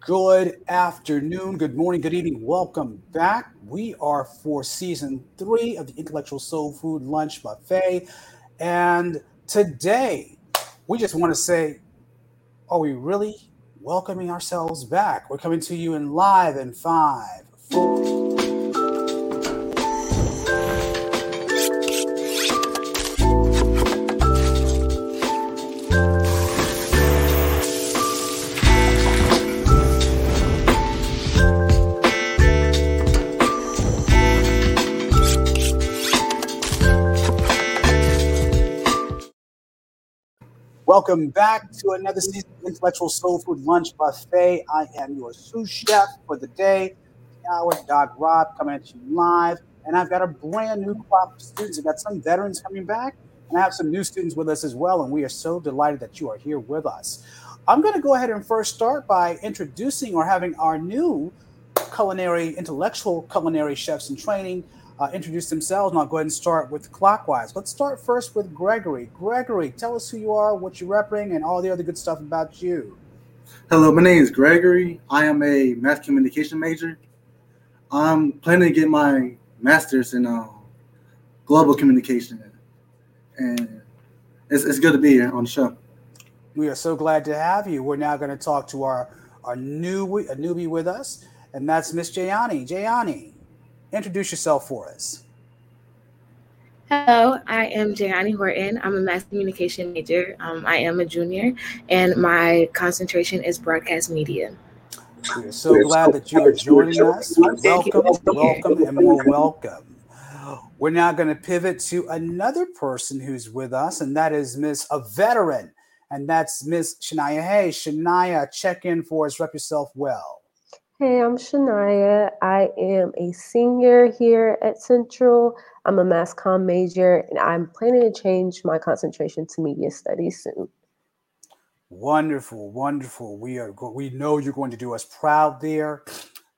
Good afternoon, good morning, good evening. Welcome back. We are for season three of the Intellectual Soul Food Lunch Buffet. And today, we just want to say, are we really welcoming ourselves back? We're coming to you in live in five, four, Welcome back to another season of Intellectual Soul Food Lunch Buffet. I am your sous chef for the day, Howard Doc Rob, coming at you live. And I've got a brand new crop of students. I've got some veterans coming back, and I have some new students with us as well. And we are so delighted that you are here with us. I'm going to go ahead and first start by introducing or having our new culinary, intellectual culinary chefs in training uh, introduce themselves, and I'll go ahead and start with clockwise. Let's start first with Gregory. Gregory, tell us who you are, what you're repping, and all the other good stuff about you. Hello, my name is Gregory. I am a mass communication major. I'm planning to get my master's in uh, global communication, and it's, it's good to be here on the show. We are so glad to have you. We're now going to talk to our our new a newbie with us, and that's Miss Jayani. Jayani, introduce yourself for us. Hello, I am Jayani Horton. I'm a mass communication major. Um, I am a junior, and my concentration is broadcast media. We are so glad that you are joining us. Welcome, welcome, and more welcome. We're now going to pivot to another person who's with us, and that is Miss a veteran, and that's Miss Shania. Hey, Shania, check in for us. Rep yourself well. Hey, I'm Shania. I am a senior here at Central. I'm a mass comm major, and I'm planning to change my concentration to media studies soon. Wonderful, wonderful. We are we know you're going to do us proud there.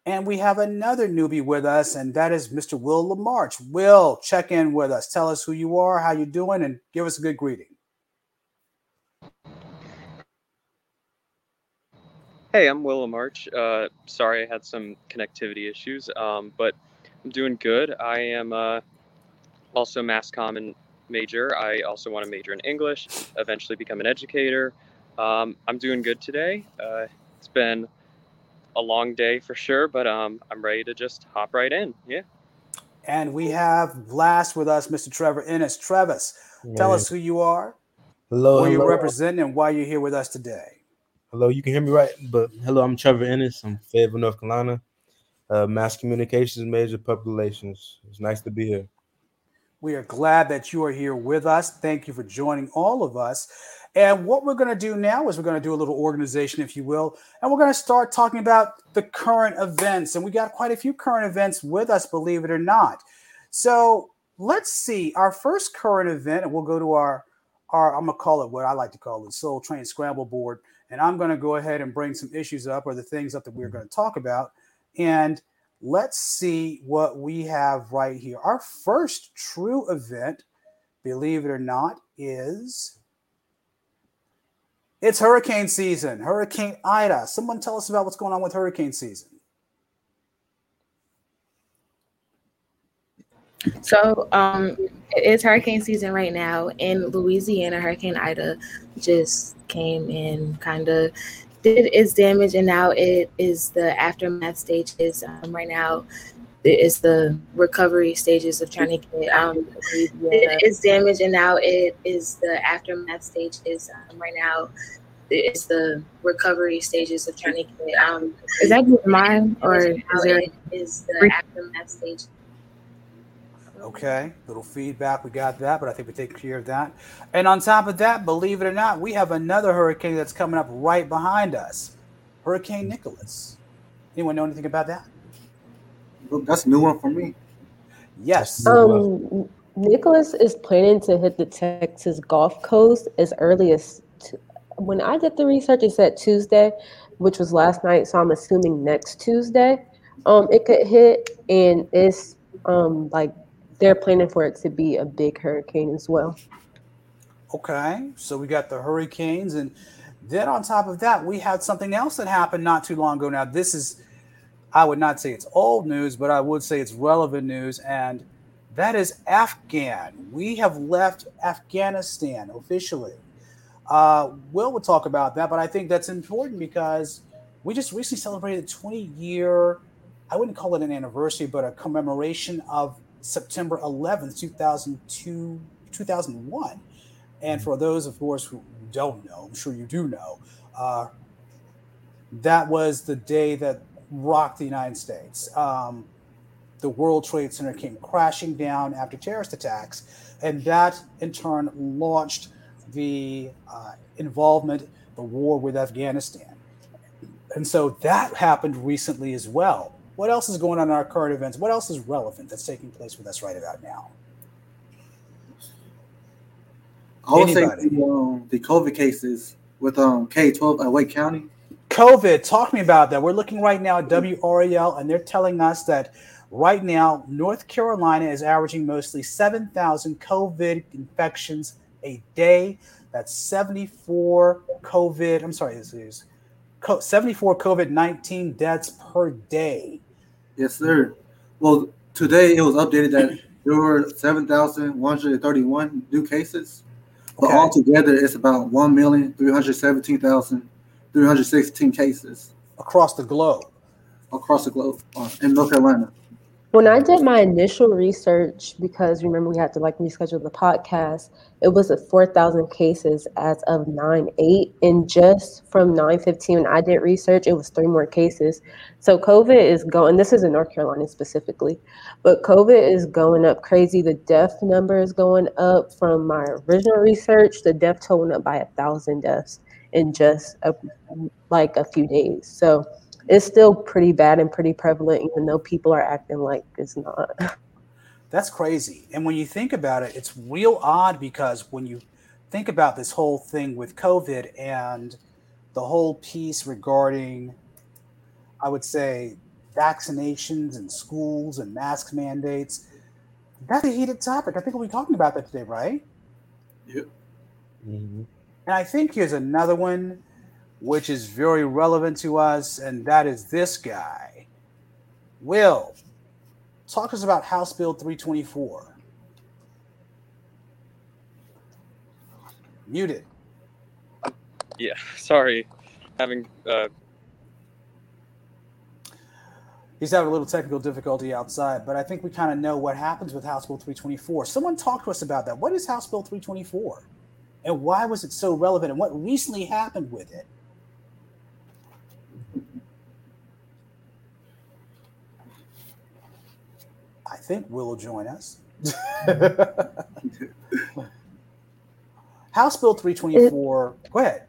And we have another newbie with us, and that is Mr. Will Lamarche. Will, check in with us. Tell us who you are, how you're doing, and give us a good greeting. Hey, I'm Will Lamarche. Uh, sorry, I had some connectivity issues, um, but I'm doing good. I am uh, also mass common major. I also want to major in English, eventually become an educator. Um, I'm doing good today. Uh, it's been a long day for sure, but um, I'm ready to just hop right in. Yeah. And we have last with us Mr. Trevor Ennis. Travis, tell us who you are, hello, where hello. you represent, and why you're here with us today. Hello, you can hear me right, but hello, I'm Trevor Ennis. I'm Fayetteville, North Carolina. Uh, mass communications major, public relations. It's nice to be here. We are glad that you are here with us. Thank you for joining all of us. And what we're going to do now is we're going to do a little organization, if you will, and we're going to start talking about the current events. And we got quite a few current events with us, believe it or not. So let's see our first current event, and we'll go to our our I'm gonna call it what I like to call it Soul Train Scramble Board and I'm going to go ahead and bring some issues up or the things up that we're going to talk about. And let's see what we have right here. Our first true event, believe it or not, is it's hurricane season, Hurricane Ida. Someone tell us about what's going on with hurricane season. So, um, it is hurricane season right now in Louisiana. Hurricane Ida just came in, kind of did its damage, and now it is the aftermath stages. Um, right now, it is the recovery stages of trying to get um, it is damage, and now it is the aftermath stages. Um, right now, it's the recovery stages of trying to get. Um, is that mine, or is there is the aftermath stage? Okay, little feedback. We got that, but I think we take care of that. And on top of that, believe it or not, we have another hurricane that's coming up right behind us Hurricane Nicholas. Anyone know anything about that? That's a new one for me. Yes. Um, Nicholas is planning to hit the Texas Gulf Coast as early as t- when I did the research. It said Tuesday, which was last night. So I'm assuming next Tuesday, um, it could hit, and it's um like they're planning for it to be a big hurricane as well. Okay, so we got the hurricanes, and Then on top of that, we had something else that happened not too long ago. Now, this is, I would not say it's old news, but I would say it's relevant news, and that is Afghan. We have left Afghanistan officially. Uh, Will will talk about that, but I think that's important because we just recently celebrated a 20 year, I wouldn't call it an anniversary, but a commemoration of September 11th, 2002, 2001. And for those, of course, who don't know, I'm sure you do know, uh, that was the day that rocked the United States. Um, the World Trade Center came crashing down after terrorist attacks, and that in turn launched the uh, involvement, the war with Afghanistan. And so that happened recently as well. What else is going on in our current events? What else is relevant that's taking place with us right about now? I would say the, um, the COVID cases with um, K12 at Wake County. COVID, talk to me about that. We're looking right now at WRAL, and they're telling us that right now North Carolina is averaging mostly 7,000 COVID infections a day. That's 74 COVID. I'm sorry, this is 74 COVID 19 deaths per day. Yes, sir. Well, today it was updated that there were 7,131 new cases. But okay. altogether, it's about 1,317,316 cases. Across the globe. Across the globe uh, in North Carolina. When I did my initial research, because remember we had to like reschedule the podcast, it was at 4,000 cases as of 9 8. And just from 9 15, when I did research, it was three more cases. So COVID is going, this is in North Carolina specifically, but COVID is going up crazy. The death number is going up from my original research, the death toll went up by a thousand deaths in just a, like a few days. So it's still pretty bad and pretty prevalent, even though people are acting like it's not. That's crazy. And when you think about it, it's real odd because when you think about this whole thing with COVID and the whole piece regarding, I would say, vaccinations and schools and mask mandates, that's a heated topic. I think we'll be talking about that today, right? Yep. Mm-hmm. And I think here's another one which is very relevant to us, and that is this guy. Will, talk to us about House Bill 324. Muted. Yeah, sorry. Having uh... He's having a little technical difficulty outside, but I think we kind of know what happens with House Bill 324. Someone talk to us about that. What is House Bill 324? And why was it so relevant? And what recently happened with it? Think Will will join us. House Bill 324. It, go ahead.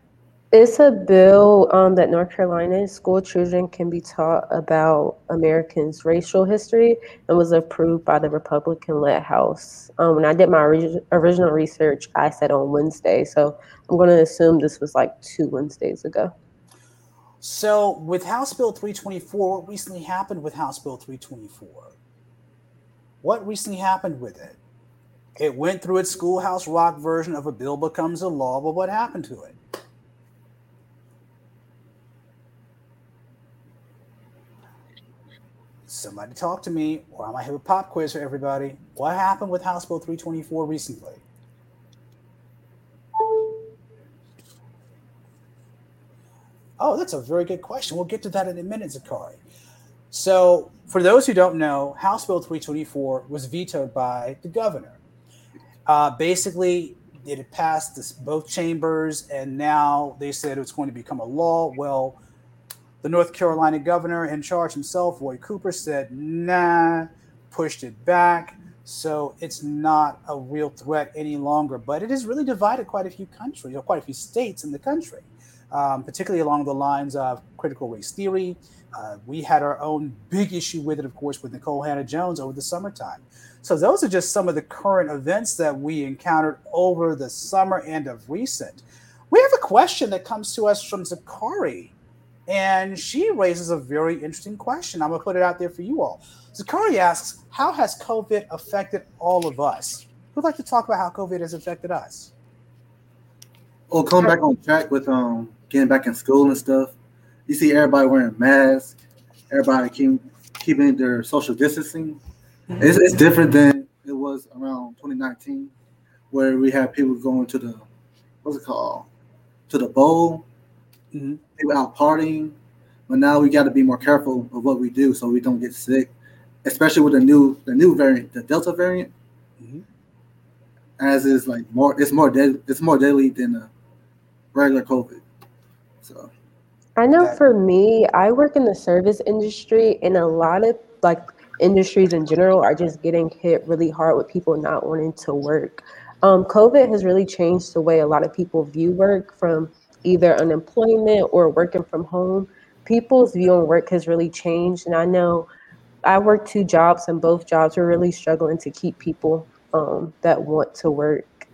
It's a bill um, that North Carolina school children can be taught about Americans' racial history and was approved by the Republican led House. Um, when I did my orig- original research, I said on Wednesday. So I'm going to assume this was like two Wednesdays ago. So, with House Bill 324, what recently happened with House Bill 324? What recently happened with it? It went through its schoolhouse rock version of a bill becomes a law, but what happened to it? Somebody talk to me, or I might have a pop quiz for everybody. What happened with House Bill 324 recently? Oh, that's a very good question. We'll get to that in a minute, Zakari. So, for those who don't know, House Bill 324 was vetoed by the governor. Uh, basically, it had passed this, both chambers, and now they said it's going to become a law. Well, the North Carolina governor in charge himself, Roy Cooper, said, nah, pushed it back. So it's not a real threat any longer. But it has really divided quite a few countries, or quite a few states in the country, um, particularly along the lines of critical race theory, uh, we had our own big issue with it, of course, with Nikole Hannah-Jones over the summertime. So those are just some of the current events that we encountered over the summer and of recent. We have a question that comes to us from Zakari, and she raises a very interesting question. I'm going to put it out there for you all. Zakari asks, How has COVID affected all of us? Who'd like to talk about how COVID has affected us? Well, come back on track with um getting back in school and stuff. You see everybody wearing masks, everybody keep, keeping their social distancing. Mm-hmm. It's, it's different than it was around 2019, where we had people going to the what's it called to the bowl, mm-hmm. people out partying. But now we got to be more careful of what we do so we don't get sick, especially with the new the new variant, the Delta variant. Mm-hmm. As is like more, it's more dead, it's more deadly than regular COVID. So, I know for me, I work in the service industry, and a lot of like industries in general are just getting hit really hard with people not wanting to work. Um, COVID has really changed the way a lot of people view work from either unemployment or working from home. People's view on work has really changed. And I know I work two jobs, and both jobs are really struggling to keep people um, that want to work.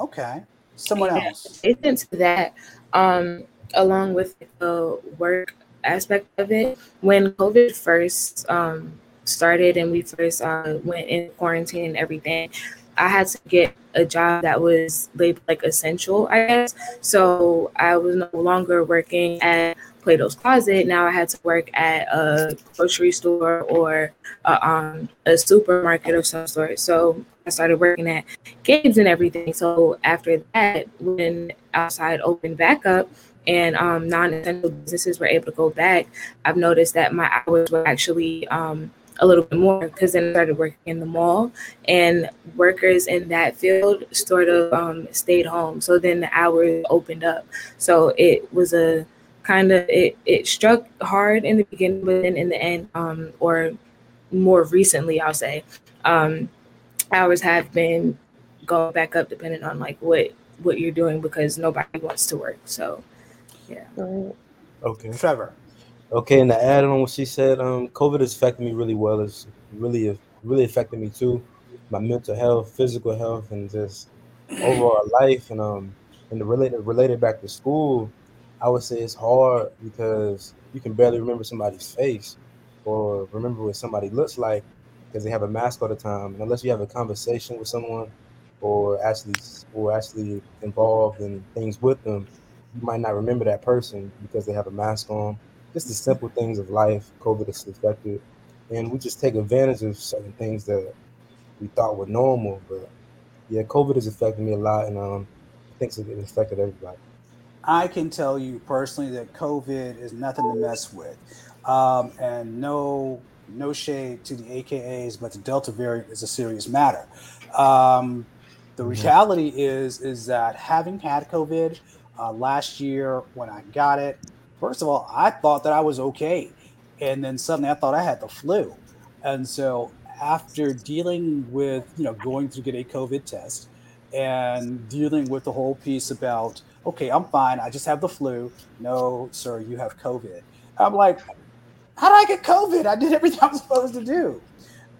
Okay. Someone else. Into that, um, along with the work aspect of it, when COVID first um, started and we first uh, went in quarantine and everything, I had to get a job that was labeled like essential, I guess. So I was no longer working at Plato's Closet. Now I had to work at a grocery store or a, um, a supermarket of some sort. So I started working at Gabe's and everything. So after that, when outside opened back up, and um, non-essential businesses were able to go back, I've noticed that my hours were actually um, a little bit more because then I started working in the mall and workers in that field sort of um, stayed home. So then the hours opened up. So it was a kind of it, it struck hard in the beginning, but then in the end, um, or more recently, I'll say, um, hours have been going back up depending on like what what you're doing because nobody wants to work. So yeah. Okay. Trevor. Okay, and to add on what she said, um, COVID has affected me really well. It's really, really affected me too. My mental health, physical health, and just overall life. And um, and the related related back to school, I would say it's hard because you can barely remember somebody's face or remember what somebody looks like because they have a mask all the time. And unless you have a conversation with someone or actually or actually involved in things with them, you might not remember that person because they have a mask on just the simple things of life, COVID has affected. And we just take advantage of certain things that we thought were normal. But yeah, COVID has affected me a lot, and um, I think affected everybody. I can tell you personally that COVID is nothing to mess with. Um, and no no shade to the AKAs, but the Delta variant is a serious matter. Um, the reality is is that having had COVID uh, last year when I got it, First of all, I thought that I was okay. And then suddenly I thought I had the flu. And so after dealing with, you know, going to get a COVID test and dealing with the whole piece about, okay, I'm fine. I just have the flu. No, sir, you have COVID. I'm like, how did I get COVID? I did everything I'm supposed to do.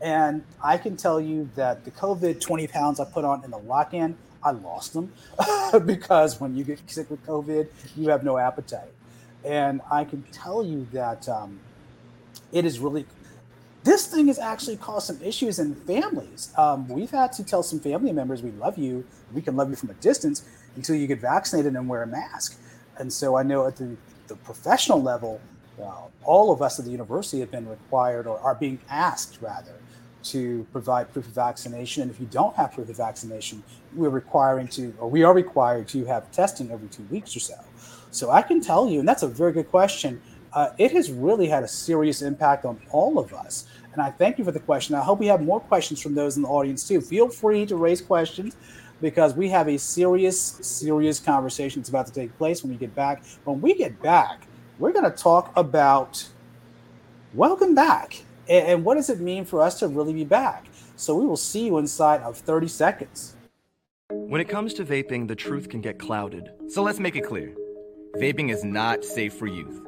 And I can tell you that the COVID 20 pounds I put on in the lock in, I lost them because when you get sick with COVID, you have no appetite. And I can tell you that um, it is really, this thing has actually caused some issues in families. Um, we've had to tell some family members, we love you, we can love you from a distance until you get vaccinated and wear a mask. And so I know at the, the professional level, uh, all of us at the university have been required or are being asked rather to provide proof of vaccination. And if you don't have proof of vaccination, we're requiring to, or we are required to have testing every two weeks or so. So I can tell you, and that's a very good question. Uh, it has really had a serious impact on all of us. And I thank you for the question. I hope we have more questions from those in the audience too. Feel free to raise questions because we have a serious, serious conversation that's about to take place when we get back. When we get back, we're going to talk about welcome back and, and what does it mean for us to really be back. So we will see you inside of 30 seconds. When it comes to vaping, the truth can get clouded. So let's make it clear. Vaping is not safe for youth.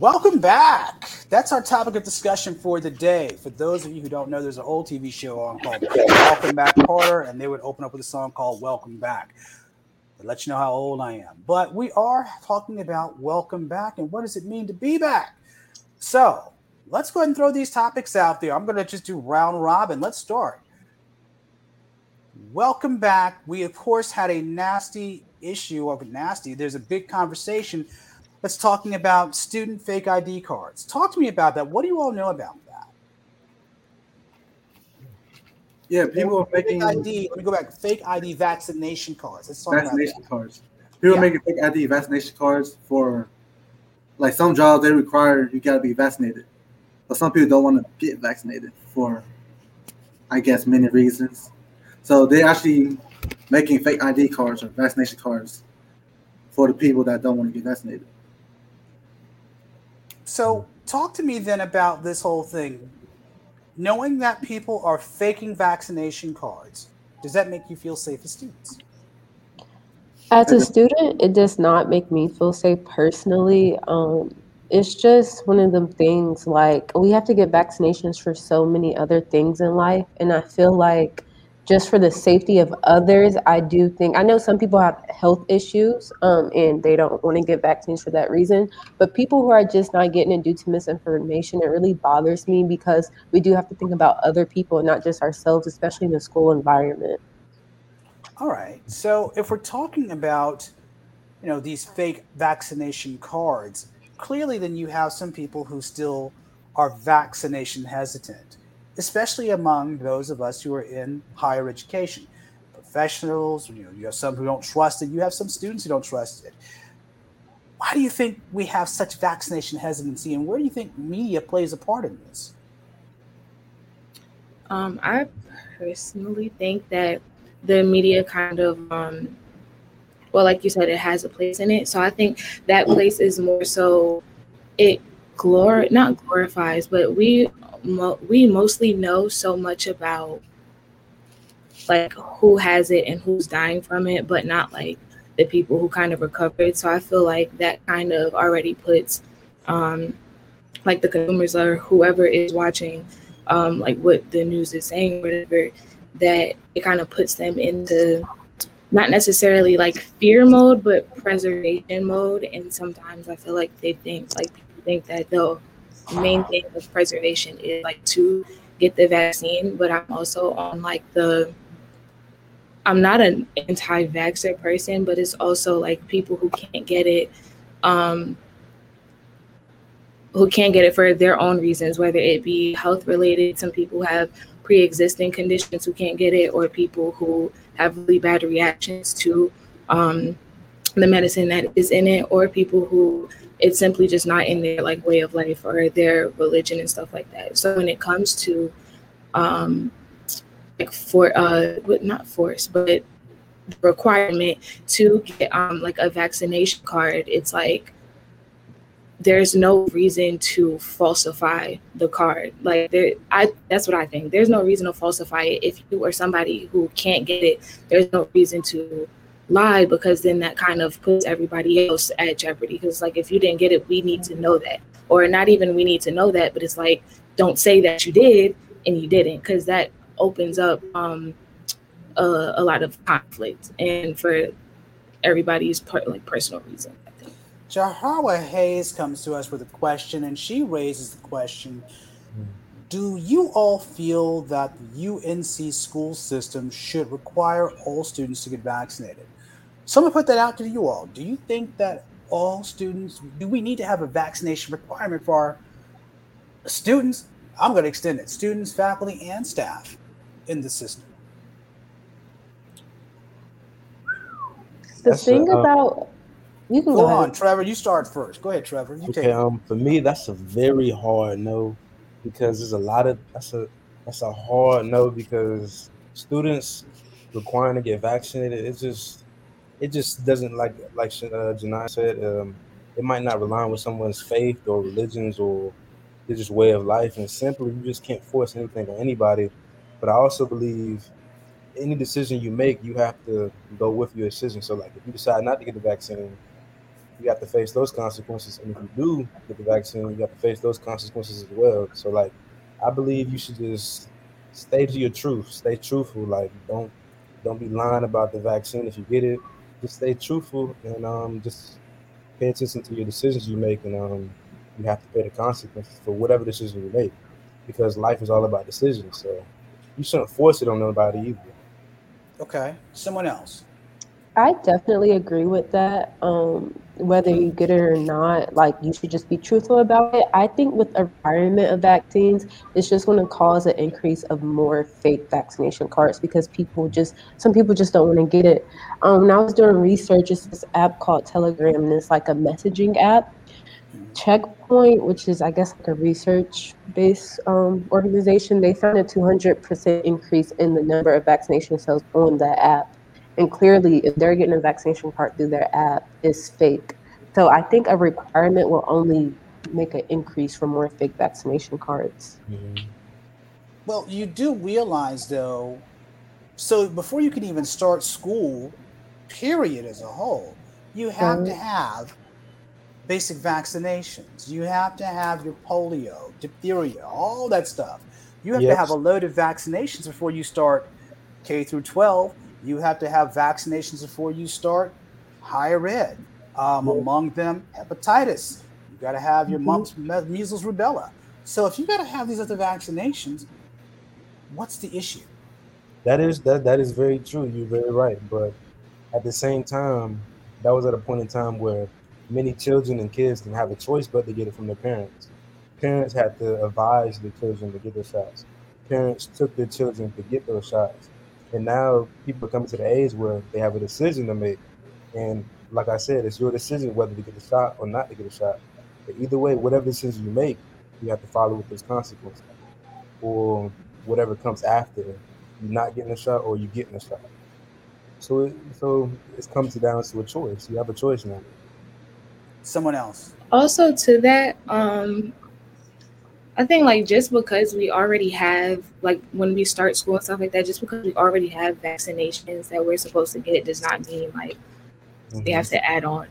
welcome back. That's our topic of discussion for the day. For those of you who don't know, there's an old TV show on called Welcome Back Kotter, and they would open up with a song called Welcome Back. Let you know how old I am. But we are talking about welcome back and what does it mean to be back. So, let's go ahead and throw these topics out there. I'm going to just do round robin. Let's start. Welcome back. We, of course, had a nasty issue of nasty. There's a big conversation that's talking about student fake ID cards. Talk to me about that. What do you all know about that? Yeah, people are making fake ID. Let me go back. Fake ID vaccination cards. Let's talk vaccination about that. cards. People Yeah. are making fake ID vaccination cards for like some jobs they require you gotta be vaccinated. But some people don't want to get vaccinated for I guess many reasons. So they're actually making fake ID cards or vaccination cards for the people that don't want to get vaccinated. So, talk to me then about this whole thing. Knowing that people are faking vaccination cards, does that make you feel safe as students? As a student, it does not make me feel safe personally. Um, it's just one of them things like we have to get vaccinations for so many other things in life. And I feel like just for the safety of others, I do think I know some people have health issues um, and they don't want to get vaccines for that reason. But people who are just not getting it due to misinformation, it really bothers me because we do have to think about other people and not just ourselves, especially in the school environment. All right. So, if we're talking about, you know, these fake vaccination cards, clearly then you have some people who still are vaccination hesitant, especially among those of us who are in higher education. Professionals, you know, you have some who don't trust it, you have some students who don't trust it. Why do you think we have such vaccination hesitancy, and where do you think media plays a part in this? Um, I personally think that the media kind of, um, well, like you said, it has a place in it. So I think that place is more so it glor not glorifies, but we mo- we mostly know so much about like who has it and who's dying from it, but not like the people who kind of recovered. So I feel like that kind of already puts um, like the consumers or whoever is watching um, like what the news is saying, whatever, that it kind of puts them into not necessarily like fear mode, but preservation mode. And sometimes I feel like they think like people think that the main thing of preservation is like to get the vaccine, but I'm also on like the I'm not an anti-vaxxer person, but it's also like people who can't get it, um, who can't get it for their own reasons, whether it be health related. Some people have pre-existing conditions who can't get it, or people who have really bad reactions to um, the medicine that is in it, or people who it's simply just not in their like way of life or their religion and stuff like that. So when it comes to um, like for uh not force but the requirement to get um like a vaccination card it's like there's no reason to falsify the card. Like there i that's what i think. There's no reason to falsify it. If you are somebody who can't get it there's no reason to lie because then that kind of puts everybody else at jeopardy. Because like if you didn't get it we need to know that. Or not even we need to know that but it's like don't say that you did and you didn't because that opens up um a, a lot of conflict and for everybody's part like personal reason Jahara Hayes comes to us with a question, and she raises the question Do you all feel that the UNC school system should require all students to get vaccinated? So I'm going to put that out to you all. Do you think that all students, do we need to have a vaccination requirement for our students? I'm going to extend it students, faculty, and staff in the system. The That's thing uh, about you can Go go on. Trevor. You start first. Go ahead, Trevor. You Okay, it. um, for me, that's a very hard no because there's a lot of that's a that's a hard no because students requiring to get vaccinated, it just it just doesn't like like uh, Janai said, um, it might not align with someone's faith or religions or their just way of life, and simply you just can't force anything on anybody. But I also believe any decision you make, you have to go with your decision. So, like, if you decide not to get the vaccine, you have to face those consequences. And if you do get the vaccine, you have to face those consequences as well. So like I believe you should just stay to your truth, stay truthful. Like don't don't be lying about the vaccine if you get it. Just stay truthful and um just pay attention to your decisions you make and um you have to pay the consequences for whatever decision you make. Because life is all about decisions. So you shouldn't force it on nobody either. Okay. Someone else. I definitely agree with that. Um, whether you get it or not, like you should just be truthful about it. I think with a requirement of vaccines, it's just going to cause an increase of more fake vaccination cards because people just some people just don't want to get it. Um, when I was doing research, it's this app called Telegram, and it's like a messaging app. Checkpoint, which is I guess like a research-based um, organization, they found a 200% increase in the number of vaccination cells on that app. And clearly, if they're getting a vaccination card through their app, it's fake. So I think a requirement will only make an increase for more fake vaccination cards. Mm-hmm. Well, you do realize though, so before you can even start school, period as a whole, you have to have basic vaccinations. You have to have your polio, diphtheria, all that stuff. You have to have a load of vaccinations before you start K through 12. You have to have vaccinations before you start higher ed. Um, Among them, hepatitis. You got to have your Mhm. mumps, me- measles, rubella. So if you got to have these other vaccinations, what's the issue? That is that that is very true. You're very right. But at the same time, that was at a point in time where many children and kids didn't have a choice but to get it from their parents. Parents had to advise the children to get their shots. Parents took their children to get those shots. And now people are coming to the age where they have a decision to make. And like I said, it's your decision whether to get a shot or not to get a shot. But either way, whatever decision you make, you have to follow with those consequences. Or whatever comes after you're not getting a shot or you're getting a shot. So it so it comes down to a choice. You have a choice now. Someone else. also to that um i think like just because we already have like when we start school and stuff like that just because we already have vaccinations that we're supposed to get does not mean like we mm-hmm. have to add on.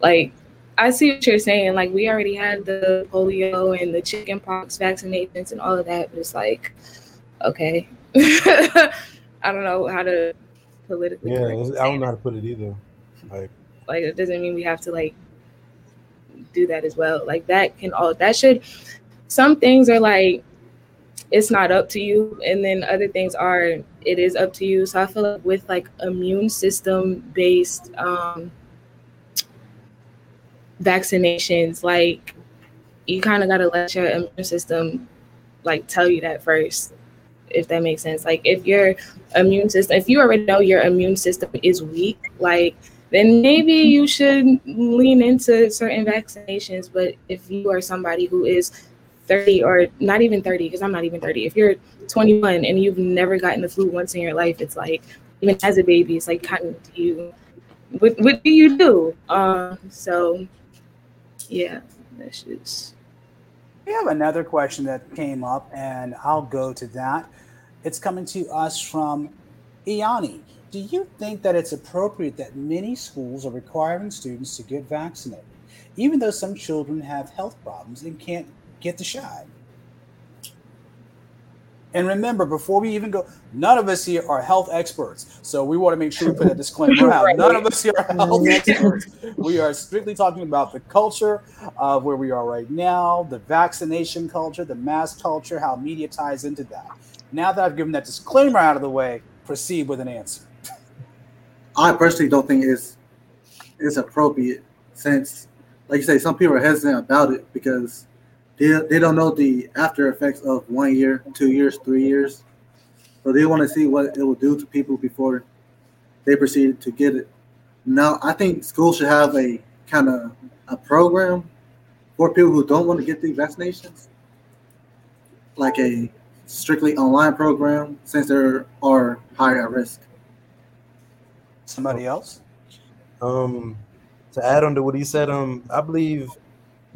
Like i see what you're saying like we already had the polio and the chicken pox vaccinations and all of that but it's like okay. I don't know how to politically Yeah, I don't know how to put it either. Like like it doesn't mean we have to like do that as well. Like that can all that should some things are like it's not up to you and then other things are it is up to you so i feel like with like immune system based um vaccinations like you kind of got to let your immune system like tell you that first if that makes sense like if your immune system if you already know your immune system is weak like then maybe you should lean into certain vaccinations. But if you are somebody who is 30 or not even 30, because I'm not even 30, if you're 21 and you've never gotten the flu once in your life, it's like, even as a baby, it's like, of, do you, what, what do you do? Um, so, yeah, that's just. We have another question that came up, and I'll go to that. It's coming to us from Iani. Do you think that it's appropriate that many schools are requiring students to get vaccinated, even though some children have health problems and can't get the shot? And remember, before we even go, none of us here are health experts. So we want to make sure we put a disclaimer out. None of us here are health experts. We are strictly talking about the culture of where we are right now, the vaccination culture, the mass culture, how media ties into that. Now that I've given that disclaimer out of the way, proceed with an answer. I personally don't think it's it's appropriate since, like you say, some people are hesitant about it because they, they don't know the after effects of one year, two years, three years. So they want to see what it will do to people before they proceed to get it. Now, I think schools should have a kind of a program for people who don't want to get the vaccinations, like a strictly online program, since they are higher risk. Somebody else? Um, to add on to what he said, um, I believe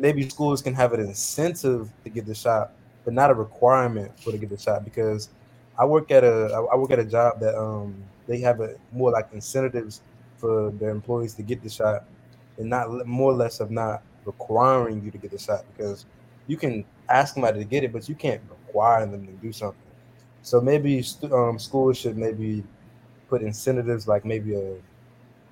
maybe schools can have an incentive to get the shot, but not a requirement for to get the shot. Because I work at a I work at a job that um they have a more like incentives for their employees to get the shot, and not more or less of not requiring you to get the shot because you can ask somebody to get it, but you can't require them to do something. So maybe um, schools should maybe put incentives like maybe a,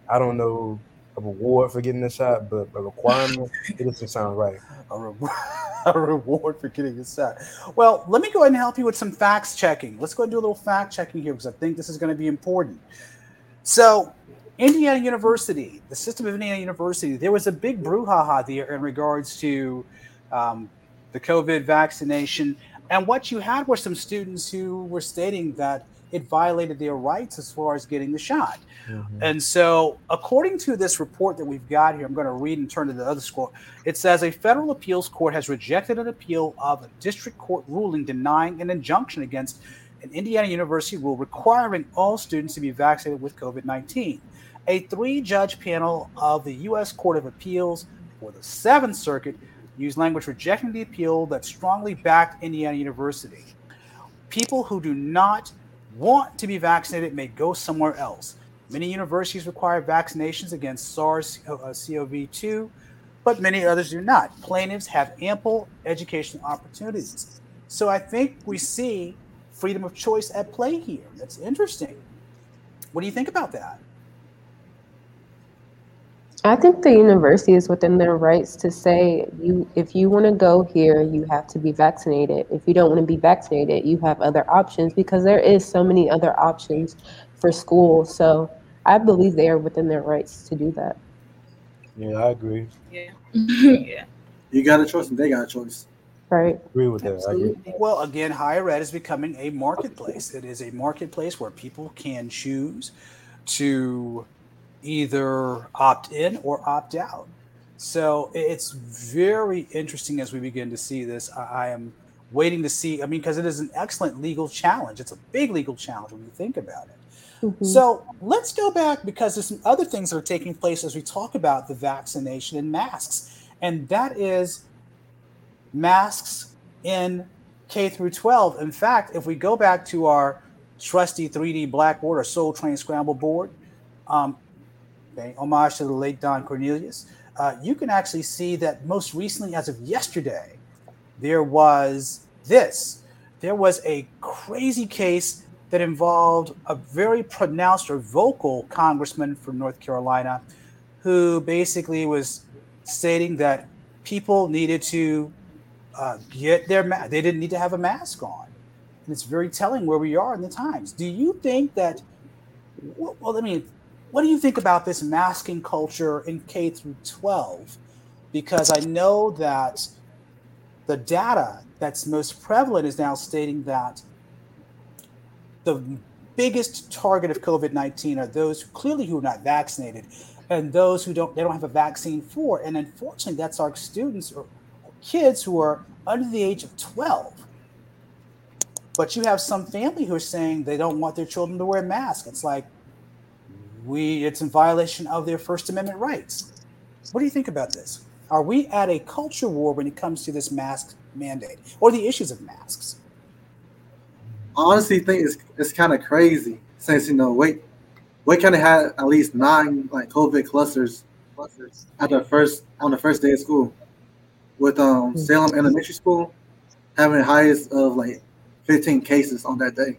I don't know, a reward for getting the shot, but a requirement it doesn't sound right. A, re- a reward for getting a shot. Well, let me go ahead and help you with some facts checking. Let's go and do a little fact checking here because I think this is going to be important. So, Indiana University, the system of Indiana University, there was a big brouhaha there in regards to um, the COVID vaccination. And what you had were some students who were stating that it violated their rights as far as getting the shot. Mm-hmm. And so, according to this report that we've got here, I'm going to read and turn to the other scroll. It says a federal appeals court has rejected an appeal of a district court ruling denying an injunction against an Indiana University rule requiring all students to be vaccinated with COVID 19. A three judge panel of the U.S. Court of Appeals for the Seventh Circuit used language rejecting the appeal that strongly backed Indiana University. People who do not want to be vaccinated may go somewhere else. Many universities require vaccinations against SARS uh, CoV 2, but many others do not. Plaintiffs have ample educational opportunities. So I think we see freedom of choice at play here. That's interesting. What do you think about that? I think the university is within their rights to say you if you want to go here, you have to be vaccinated. If you don't want to be vaccinated, you have other options because there is so many other options for school. So I believe they are within their rights to do that. Yeah, I agree. Yeah. yeah. You got a choice and they got a choice. Right. Agree with that. I agree. Well, again, higher ed is becoming a marketplace. It is a marketplace where people can choose to either opt in or opt out. So it's very interesting as we begin to see this. I, am waiting to see. I mean, because it is an excellent legal challenge. It's a big legal challenge when you think about it. Mm-hmm. So let's go back because there's some other things that are taking place as we talk about the vaccination and masks, and that is masks in K through 12. In fact, if we go back to our trusty 3D blackboard or Soul Train Scramble board, um, homage to the late Don Cornelius, uh, you can actually see that most recently, as of yesterday, there was this. There was a crazy case that involved a very pronounced or vocal congressman from North Carolina who basically was stating that people needed to uh, get their ma- they didn't need to have a mask on. And it's very telling where we are in the times. Do you think that well i mean what do you think about this masking culture in K through 12? Because I know that the data that's most prevalent is now stating that the biggest target of COVID-19 are those clearly who are not vaccinated and those who don't they don't have a vaccine for. And unfortunately, that's our students or kids who are under the age of 12. But you have some family who are saying they don't want their children to wear masks. It's like we it's in violation of their First Amendment rights. What do you think about this? Are we at a culture war when it comes to this mask mandate or the issues of masks? I honestly think it's it's kind of crazy since you know Wake Wake kind of had at least nine like COVID clusters clusters at the first on the first day of school, with um hmm. Salem Elementary School having the highest of like 15 cases on that day.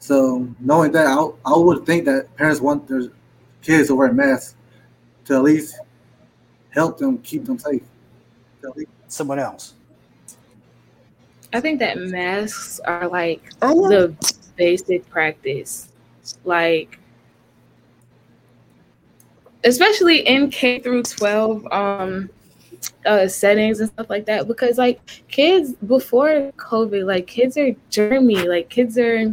So knowing that, I, I would think that parents want their kids to wear masks to at least help them keep them safe. Someone else. I think that masks are like the basic practice. Like especially in K through 12 um uh settings and stuff like that because like kids before COVID like kids are germy like kids are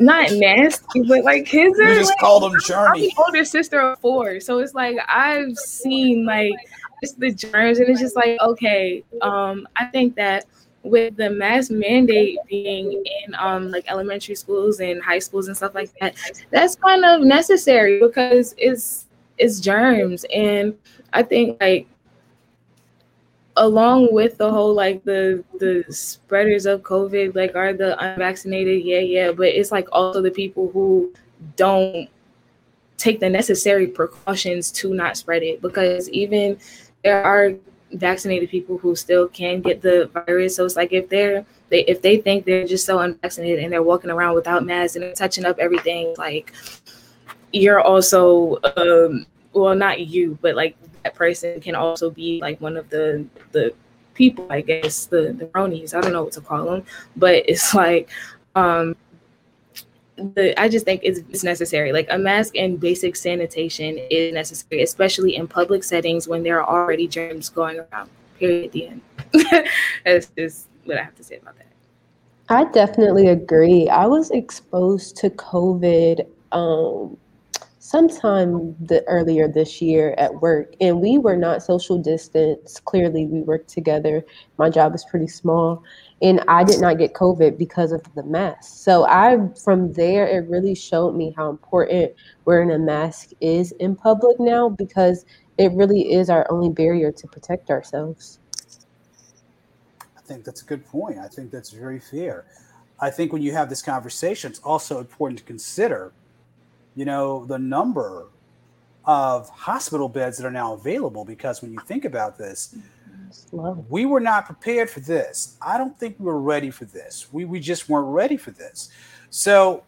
not nasty, but like kids are. just like, call them journey. older sister of four, so it's like I've seen like just the germs, and it's just like okay. Um, I think that with the mask mandate being in um like elementary schools and high schools and stuff like that, that's kind of necessary because it's it's germs, and I think like along with the whole like the the spreaders of COVID, like are the unvaccinated, yeah, yeah, but it's like also the people who don't take the necessary precautions to not spread it because even there are vaccinated people who still can get the virus. So it's like if they're they if they think they're just so unvaccinated and they're walking around without masks and touching up everything, like you're also um well not you, but like that person can also be like one of the the people, I guess, the the bronies. I don't know what to call them, but it's like um the I just think it's, it's necessary. Like a mask and basic sanitation is necessary, especially in public settings when there are already germs going around. Period. At the end. That's just what I have to say about that. I definitely agree. I was exposed to COVID um, sometime the earlier this year at work, and we were not social distance. Clearly, we worked together. My job is pretty small, and I did not get COVID because of the mask. So I, from there, it really showed me how important wearing a mask is in public now because it really is our only barrier to protect ourselves. I think that's a good point. I think that's very fair. I think when you have this conversation, it's also important to consider, you know, the number of hospital beds that are now available because when you think about this, we were not prepared for this. I don't think we were ready for this. We, we just weren't ready for this. So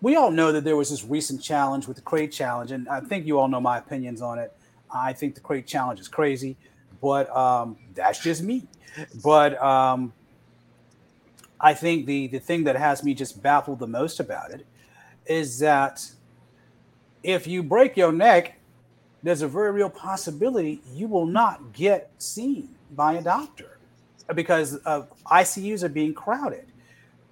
we all know that there was this recent challenge with the crate challenge, and I think you all know my opinions on it. I think the crate challenge is crazy, but um, that's just me. But um, I think the the thing that has me just baffled the most about it is that if you break your neck, there's a very real possibility you will not get seen by a doctor because uh, ICUs are being crowded.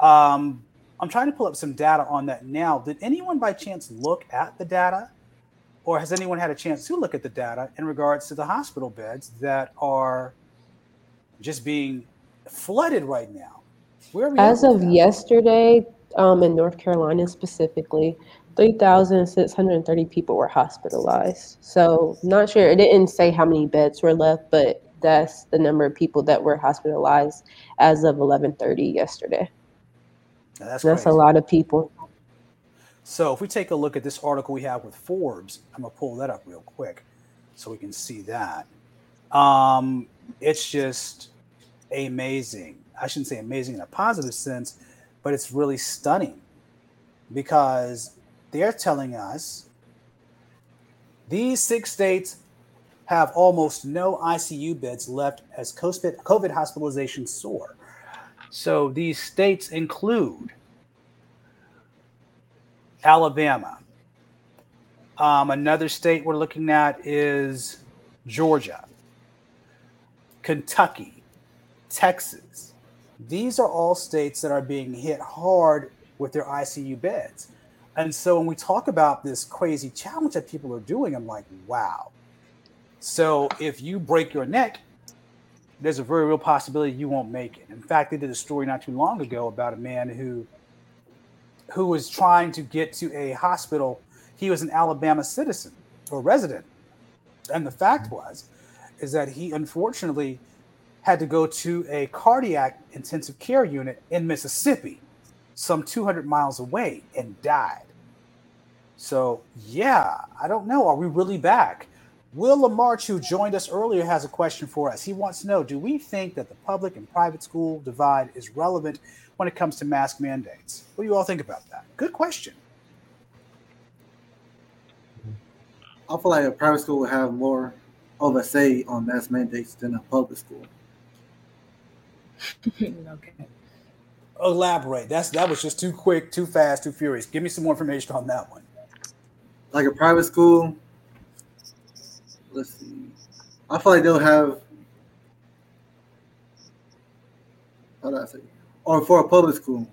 Um, I'm trying to pull up some data on that now. Did anyone by chance look at the data? Or has anyone had a chance to look at the data in regards to the hospital beds that are just being flooded right now? Where are we As of yesterday, um, in North Carolina specifically, 3,630 people were hospitalized. So, not sure. It didn't say how many beds were left, but that's the number of people that were hospitalized as of 11:30 yesterday. Now, that's That's a lot of people. So if we take a look at this article we have with Forbes, I'm gonna pull that up real quick so we can see that. Um, it's just amazing. I shouldn't say amazing in a positive sense, but it's really stunning because they're telling us these six states have almost no ICU beds left as COVID hospitalizations soar. So these states include Alabama. Um, another state we're looking at is Georgia, Kentucky, Texas. These are all states that are being hit hard with their ICU beds. And so when we talk about this crazy challenge that people are doing, I'm like, wow. So if you break your neck, there's a very real possibility you won't make it. In fact, they did a story not too long ago about a man who who was trying to get to a hospital. He was an Alabama citizen or resident. And the fact mm-hmm. was is that he unfortunately had to go to a cardiac intensive care unit in Mississippi, some 200 miles away, and died. So, yeah, I don't know. Are we really back? Will Lamarche, who joined us earlier, has a question for us. He wants to know Do we think that the public and private school divide is relevant when it comes to mask mandates? What do you all think about that? Good question. I feel like a private school would have more of a say on mask mandates than a public school. okay. Elaborate. That's that was just too quick, too fast, too furious. Give me some more information on that one. Like a private school, let's see. I feel like they'll have. How do I say? Or for a public school.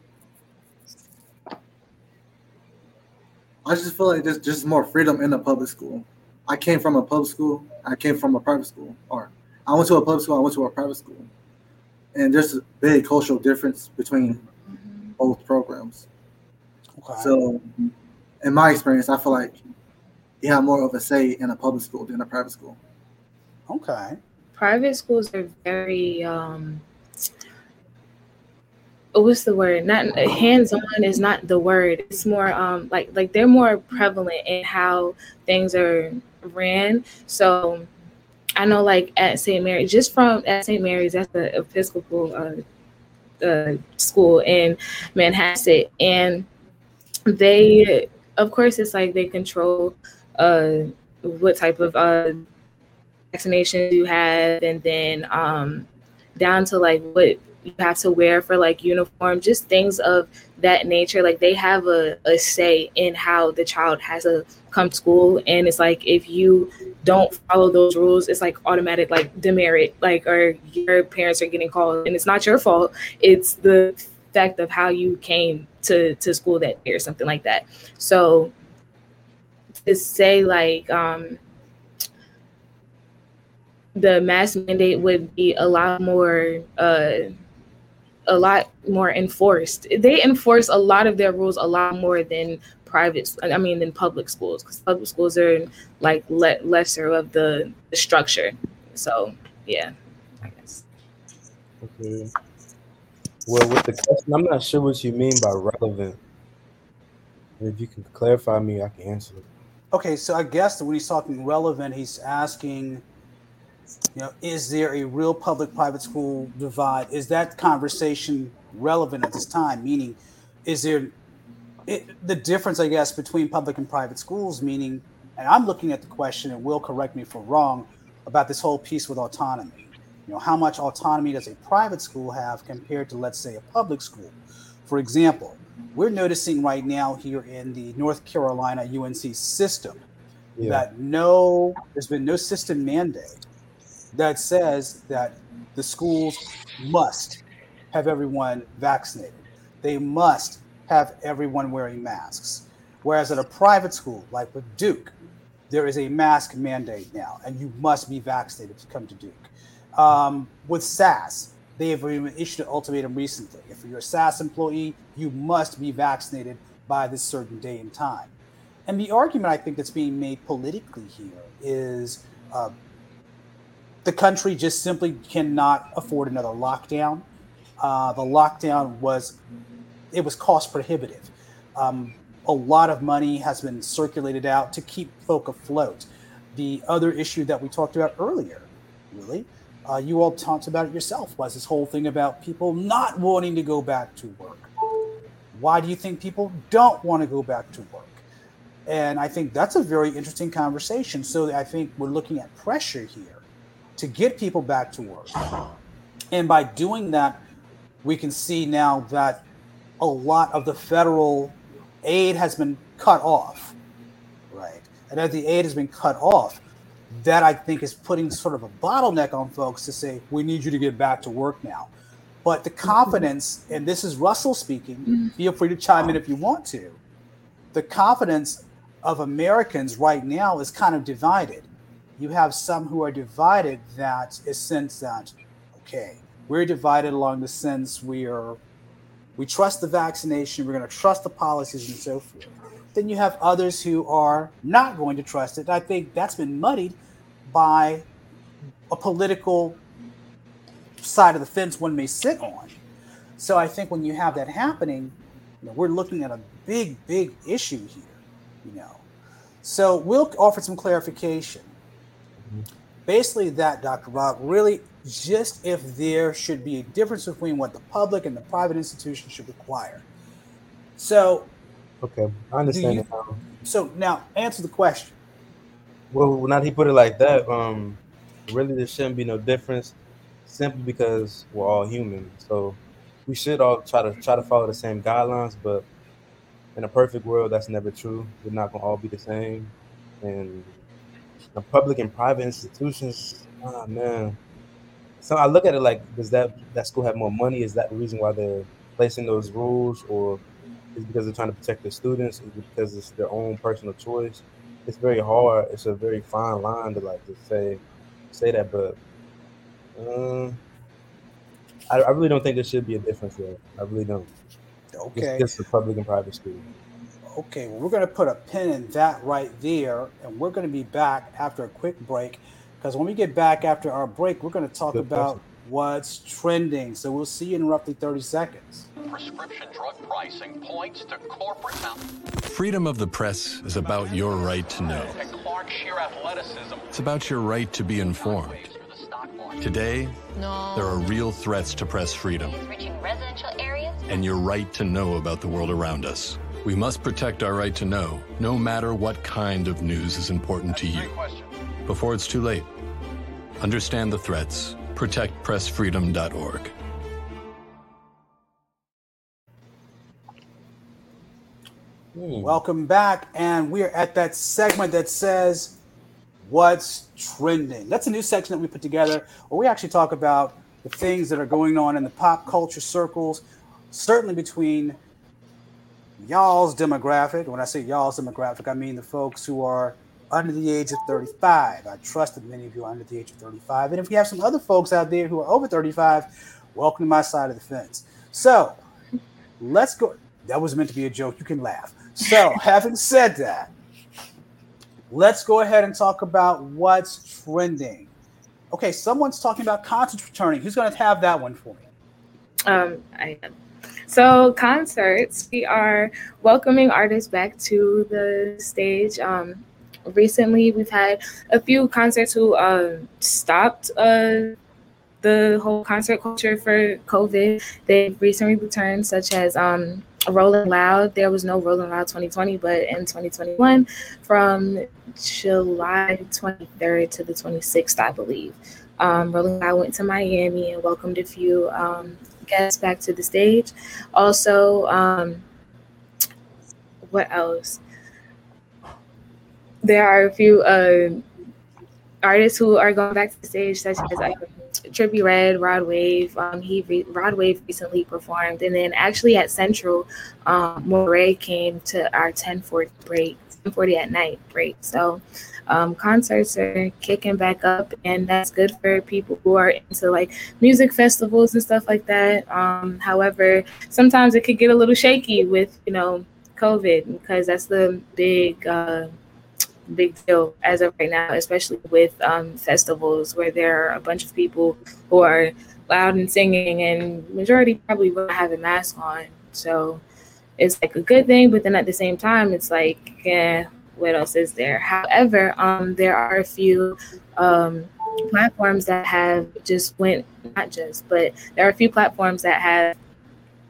I just feel like there's just more freedom in a public school. I came from a public school. I came from a private school. Or I went to a public school. I went to a private school. And there's a big cultural difference between both programs. Okay. So, in my experience, I feel like you have more of a say in a public school than a private school. Okay. Private schools are very um what's the word? Not hands on is not the word. It's more um like like they're more prevalent in how things are ran. So I know like at St. Mary, just from at St. Mary's, that's the Episcopal uh, uh, school in Manhasset, and they, of course, it's like they control uh, what type of uh, vaccinations you have, and then um, down to like what you have to wear for like uniform, just things of that nature. Like they have a, a say in how the child has to come to school. And it's like if you don't follow those rules, it's like automatic like demerit, like or your parents are getting called. And it's not your fault. It's the fact of how you came to, to school that day or something like that. So to say like um the mask mandate would be a lot more uh a lot more enforced. They enforce a lot of their rules a lot more than private. I mean, than public schools because public schools are like le- lesser of the, the structure. So yeah, I guess. Okay. Well, with the question, I'm not sure what you mean by relevant. If you can clarify me, I can answer it. Okay, so I guess when he's talking relevant, he's asking you know, is there a real public private school divide? Is that conversation relevant at this time? Meaning, is there it, the difference, I guess, between public and private schools? Meaning, and I'm looking at the question, and will correct me if I'm wrong, about this whole piece with autonomy. You know, how much autonomy does a private school have compared to, let's say, a public school? For example, we're noticing right now here in the North Carolina UNC system yeah. that no, there's been no system mandate that says that the schools must have everyone vaccinated. They must have everyone wearing masks. Whereas at a private school, like with Duke, there is a mask mandate now, and you must be vaccinated to come to Duke. Um, with SAS, they have issued an ultimatum recently. If you're a SAS employee, you must be vaccinated by this certain day and time. And the argument I think that's being made politically here is uh, the country just simply cannot afford another lockdown. Uh, the lockdown was it was cost prohibitive. Um, a lot of money has been circulated out to keep folk afloat. The other issue that we talked about earlier, really, uh, you all talked about it yourself, was this whole thing about people not wanting to go back to work. Why do you think people don't want to go back to work? And I think that's a very interesting conversation. So I think we're looking at pressure here to get people back to work. And by doing that, we can see now that a lot of the federal aid has been cut off, right? And as the aid has been cut off, that I think is putting sort of a bottleneck on folks to say, we need you to get back to work now. But the confidence, and this is Russell speaking, mm-hmm. feel free to chime in if you want to. The confidence of Americans right now is kind of divided you have some who are divided that is sense that okay we're divided along the sense we are we trust the vaccination. We're going to trust the policies and so forth. Then you have others who are not going to trust it. I think that's been muddied by a political side of the fence one may sit on. So i think when you have that happening you know, we're looking at a big big issue here you know. So we'll offer some clarification. Mm-hmm. Basically, that, Dr. Rob, really just if there should be a difference between what the public and the private institution should require. So, okay, I understand you, now. So now, answer the question. Well, now he put it like that, um, really there shouldn't be no difference, simply because we're all human. So we should all try to try to follow the same guidelines, but in a perfect world, that's never true. We're not gonna all be the same, and the public and private institutions, oh man. So I look at it like, does that that school have more money? Is that the reason why they're placing those rules, or is because they're trying to protect their students? Is it because it's their own personal choice? It's very hard. It's a very fine line to like to say say that, but um, I, I really don't think there should be a difference there. I really don't. Okay. It's just the public and private school. Okay, well, we're going to put a pin in that right there, and we're going to be back after a quick break. Because when we get back after our break, we're going to talk Good about question. what's trending. So we'll see you in roughly 30 seconds. Prescription drug pricing points to corporate Freedom of the press is about your right to know. Clark sheer athleticism. It's about your right to be informed. Today, there are real threats to press freedom residential areas. and your right to know about the world around us. We must protect our right to know, no matter what kind of news is important to you. Before it's too late, understand the threats. ProtectPressFreedom.org. Welcome back. And we're at that segment that says, What's trending? That's a new section that we put together where we actually talk about the things that are going on in the pop culture circles, certainly between y'all's demographic. When I say y'all's demographic, I mean the folks who are under the age of 35. I trust that many of you are under the age of 35. And if we have some other folks out there who are over 35, welcome to my side of the fence. So let's go. That was meant to be a joke. You can laugh. So, having said that, let's go ahead and talk about what's trending. Okay, someone's talking about concerts returning. Who's going to have that one for me? Um, I am. So concerts, we are welcoming artists back to the stage. Um, recently, we've had a few concerts who um, stopped uh, the whole concert culture for COVID. They've recently returned, such as um, Rolling Loud. There was no Rolling Loud 2020, but in 2021, from July 23rd to the 26th, I believe. Um, Rolling Loud went to Miami and welcomed a few um, guests back to the stage. Also, um, what else? There are a few uh, artists who are going back to the stage, such as uh, Trippie Redd, Rod Wave. Um, he re- Rod Wave recently performed, and then actually at Central, um, Morray came to our 1040 break, 1040 at night break. So um, concerts are kicking back up, and that's good for people who are into like music festivals and stuff like that. Um, however, sometimes it could get a little shaky with you know COVID because that's the big. Uh, big deal as of right now, especially with um, festivals where there are a bunch of people who are loud and singing, and majority probably won't have a mask on. So it's like a good thing, but then at the same time, it's like, yeah, what else is there? However, um, there are a few um, platforms that have just went not just, but there are a few platforms that have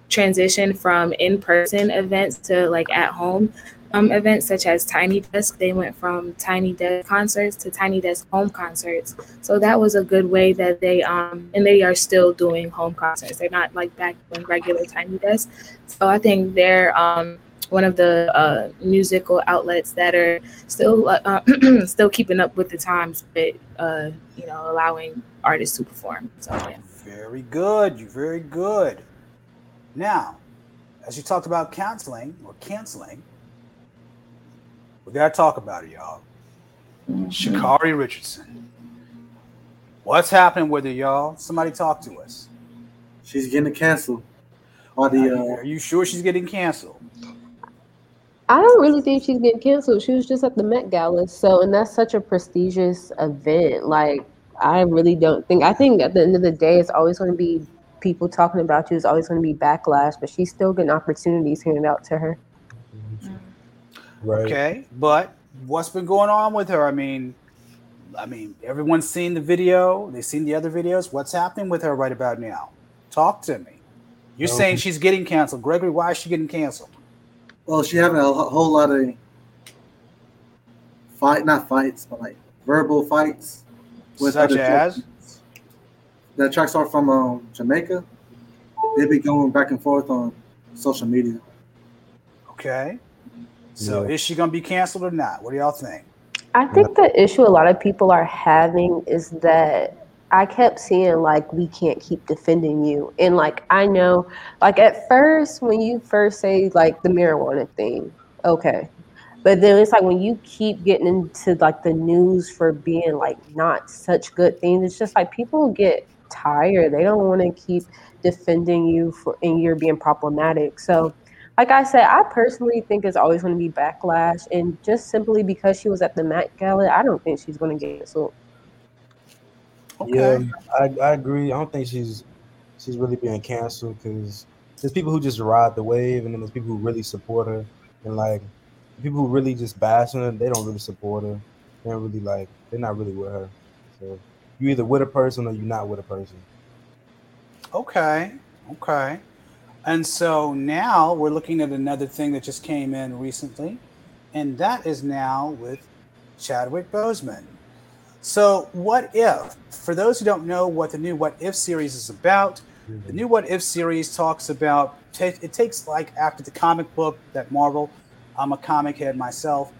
transitioned from in-person events to like at home um, events such as Tiny Desk. They went from Tiny Desk concerts to Tiny Desk home concerts. So that was a good way that they um and they are still doing home concerts. They're not like back in regular Tiny Desk. So I think they're um one of the uh, musical outlets that are still uh, still keeping up with the times, but uh, you know allowing artists to perform. So yeah. Very good. You're very good. Now, as you talked about canceling or canceling, we gotta talk about it, y'all. Sha'Carri Richardson. What's happening with her, y'all? Somebody talk to us. She's getting canceled. Or the uh, Are you sure she's getting canceled? I don't really think she's getting canceled. She was just at the Met Gala, so and that's such a prestigious event. Like I really don't think. I think at the end of the day, it's always going to be people talking about you. It's always going to be backlash, but she's still getting opportunities handed out to her. Right. Okay, but what's been going on with her? I mean, I mean, everyone's seen the video. They've seen the other videos. What's happening with her right about now? Talk to me. You're saying she's getting canceled, Gregory. Why is she getting canceled? well, she having a whole lot of fight, not fights, but like verbal fights with Such other as? That tracks are from um, Jamaica. They be going back and forth on social media. Okay. So Yeah. is she gonna be canceled or not? What do y'all think? I think the issue a lot of people are having is that I kept seeing like we can't keep defending you. And like I know like at first when you first say like the marijuana thing, okay. But then it's like when you keep getting into like the news for being like not such good things, it's just like people get tired. They don't want to keep defending you for and you're being problematic. So like I said, I personally think it's always going to be backlash, and just simply because she was at the Met Gala, I don't think she's going to get canceled. Okay. Yeah, I, I agree. I don't think she's she's really being canceled because there's people who just ride the wave, and then there's people who really support her, and like people who really just bash her, they don't really support her. they're not really like. They're not really with her. So you either with a person or you're not with a person. Okay. Okay. And so now we're looking at another thing that just came in recently, and that is now with Chadwick Boseman. So, what if, for those who don't know what the new What If series is about, the new What If series talks about, it takes like after the comic book that Marvel, I'm a comic head myself,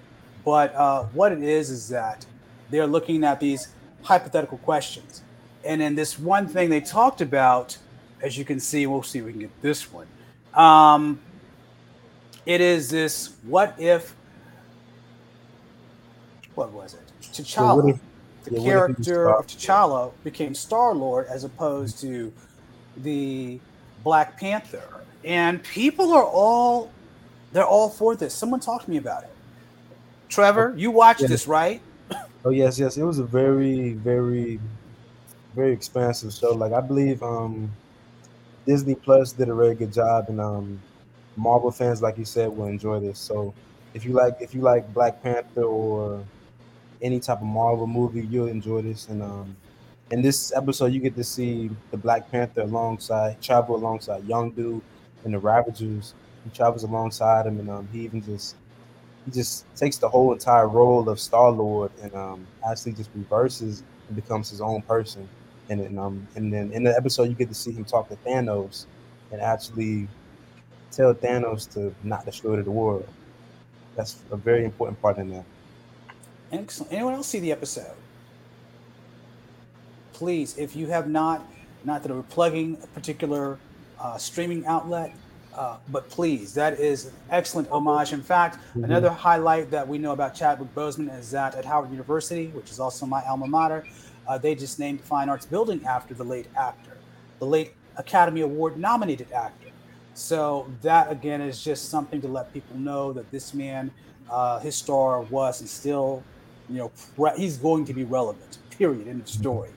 but uh, what it is is that they're looking at these hypothetical questions. And in this one thing they talked about, as you can see, we'll see if we can get this one. Um, it is this what if, what was it? T'Challa, the yeah, what if he character of T'Challa became Star Lord as opposed to the Black Panther. And people are all, they're all for this. Someone talked to me about it. Trevor, you watched this, right? Oh yes, yes. It was a very, very, very expansive show. Like I believe um Disney Plus did a very good job, and um Marvel fans, like you said, will enjoy this. So if you like, if you like Black Panther or any type of Marvel movie, you'll enjoy this. And um in this episode, you get to see the Black Panther alongside travel alongside Yondu and the Ravagers. He travels alongside him, and um he even just he just takes the whole entire role of Star Lord and um, actually just reverses and becomes his own person. And then, um, and then in the episode, you get to see him talk to Thanos and actually tell Thanos to not destroy the world. That's a very important part in there. Excellent. Anyone else see the episode? Please, if you have not, not that we're plugging a particular uh, streaming outlet, uh, but please, that is an excellent homage. In fact, Mhm. another highlight that we know about Chadwick Boseman is that at Howard University, which is also my alma mater, uh, they just named the Fine Arts Building after the late actor, the late Academy Award nominated actor. So that again is just something to let people know that this man, uh, his star was and still, you know, pre- he's going to be relevant. Period. In the story,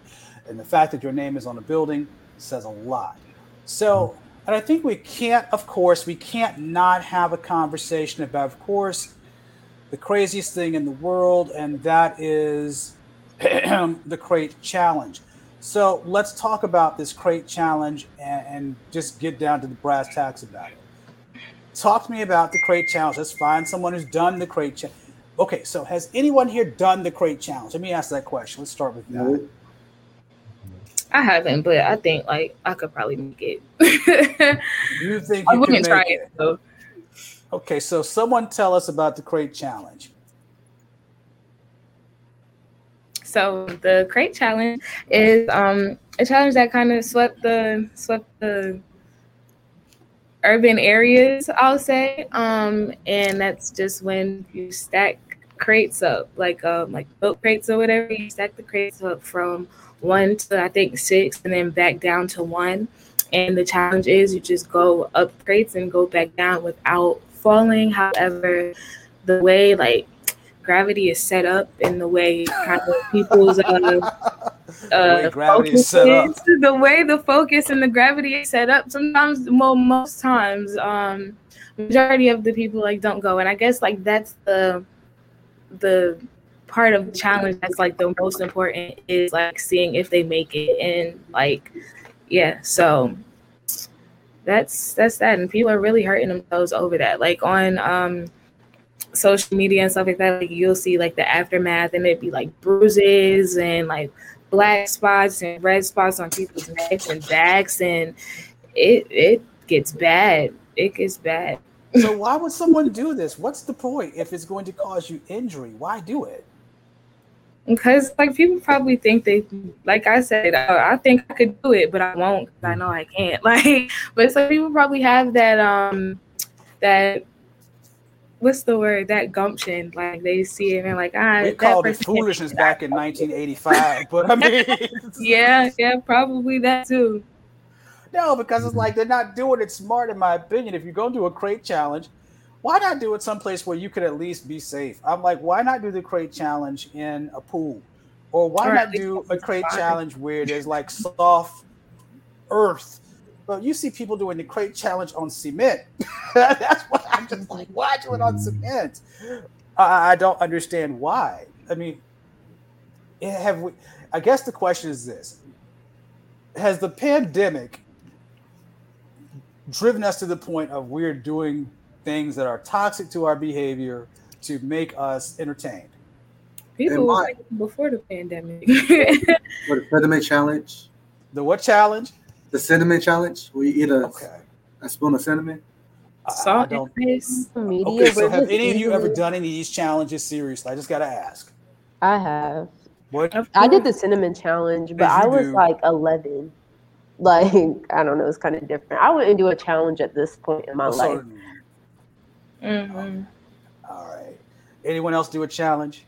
and the fact that your name is on a building says a lot. So, and I think we can't, of course, we can't not have a conversation about, of course, the craziest thing in the world, and that is the crate challenge. So let's talk about this crate challenge and, and just get down to the brass tacks about it. Talk to me about the crate challenge. Let's find someone who's done the crate challenge. Okay, so has anyone here done the crate challenge? Let me ask that question. Let's start with that. I haven't, but I think like I could probably make it. You think I you can wouldn't try make it though. Okay, so someone tell us about the crate challenge. So the crate challenge is um a challenge that kind of swept the swept the urban areas, I'll say. Um and that's just when you stack crates up, like um like boat crates or whatever, you stack the crates up from one to I think six and then back down to one. And the challenge is you just go up crates and go back down without falling. However, the way like gravity is set up and the way kind of people's uh, uh, focus is, the way the focus and the gravity is set up. Sometimes, well, most times, um, majority of the people like don't go, and I guess like that's the the part of the challenge that's like the most important is like seeing if they make it and like yeah so that's that's that. And people are really hurting themselves over that. Like on um social media and stuff like that like you'll see like the aftermath and it'd be like bruises and like black spots and red spots on people's necks and backs and it it gets bad it gets bad So why would someone do this? What's the point if it's going to cause you injury? Why do it? because like people probably think they like i said uh, i think i could do it but i won't. i know i can't like but some people probably have that um that what's the word that gumption like they see it and they're like ah We that called it foolishness back in 1985, but I mean, yeah yeah probably that too no, because it's like they're not doing it smart, in my opinion. If you're going to do a crate challenge, why not do it someplace where you could at least be safe? I'm like, why not do the crate challenge in a pool Or why Or not do a crate fine. challenge where there's like soft earth? But you see people doing the crate challenge on cement. That's what I'm just like, why do it on cement? I, I don't understand why. I mean, eh, have we? I guess the question is this: Has the pandemic driven us to the point of we're doing things that are toxic to our behavior to make us entertained? People And my- like before the pandemic. For the cinnamon challenge, The what challenge? The cinnamon challenge, where you eat a, Okay. a spoon of cinnamon. I- I Salt and piss. Media Okay, so have any of you ever done any of these challenges seriously? I just gotta ask. I have. What? I did the cinnamon challenge, but I was do. like 11. Like, I don't know, it's kind of different. I wouldn't do a challenge at this point in my So- life. hmm all right. Anyone else do a challenge?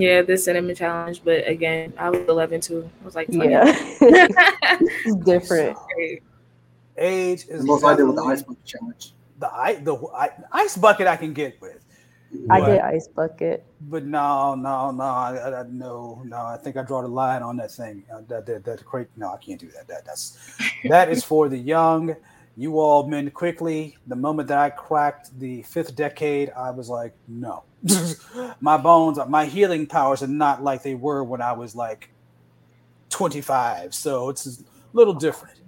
Yeah, the cinnamon challenge. But again, I was 11 too. I was like, 20. Yeah. it's different. Age is The most I did with the ice bucket challenge. the ice the I, ice bucket I can get with. I But- did ice bucket. But no, no, no, I, I, I- no, no. I think I draw the line on that thing. Uh, that, that, that crate. No, I can't do that. That that's that is for the young. You all men quickly. The moment that I cracked the fifth decade, I was like, no. my bones, my healing powers are not like they were when I was like 25. So it's a little different.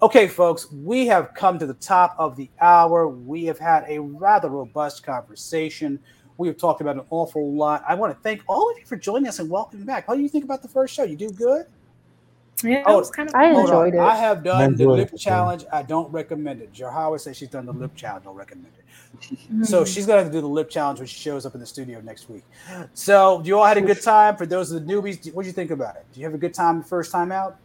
Okay, folks, we have come to the top of the hour. We have had a rather robust conversation. We have talked about an awful lot. I want to thank all of you for joining us and welcoming back. How do you think about the first show? You do good? Yeah, Oh, it was kind of. I Hold on. enjoyed it. I have I done the lip it, challenge. I don't recommend it. Jahawa says she's done the lip challenge. Don't recommend it. Mm-hmm. So she's gonna have to do the lip challenge when she shows up in the studio next week. So you all had a good time. For those of the newbies, what do you think about it? Do you have a good time the first time out?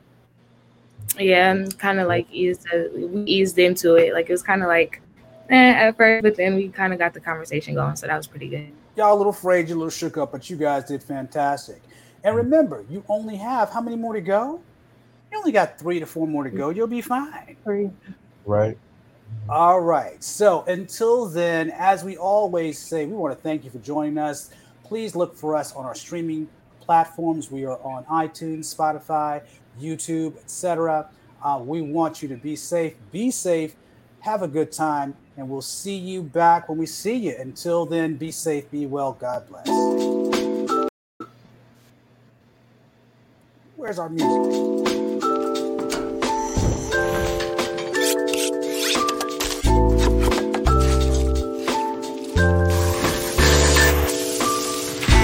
Yeah, and kind of like eased uh, we eased into it. Like it was kind of like eh, at first, but then we kind of got the conversation going, so that was pretty good. Y'all a little afraid, you a little shook up, but you guys did fantastic. And remember, you only have how many more to go? You only got three to four more to go. You'll be fine. Three. Right. All right. So until then, as we always say, we want to thank you for joining us. Please look for us on our streaming platforms. We are on iTunes, Spotify, YouTube, etc. Uh, we want you to be safe. Be safe. Have a good time, and we'll see you back when we see you. Until then, be safe, be well. God bless. Where's our music?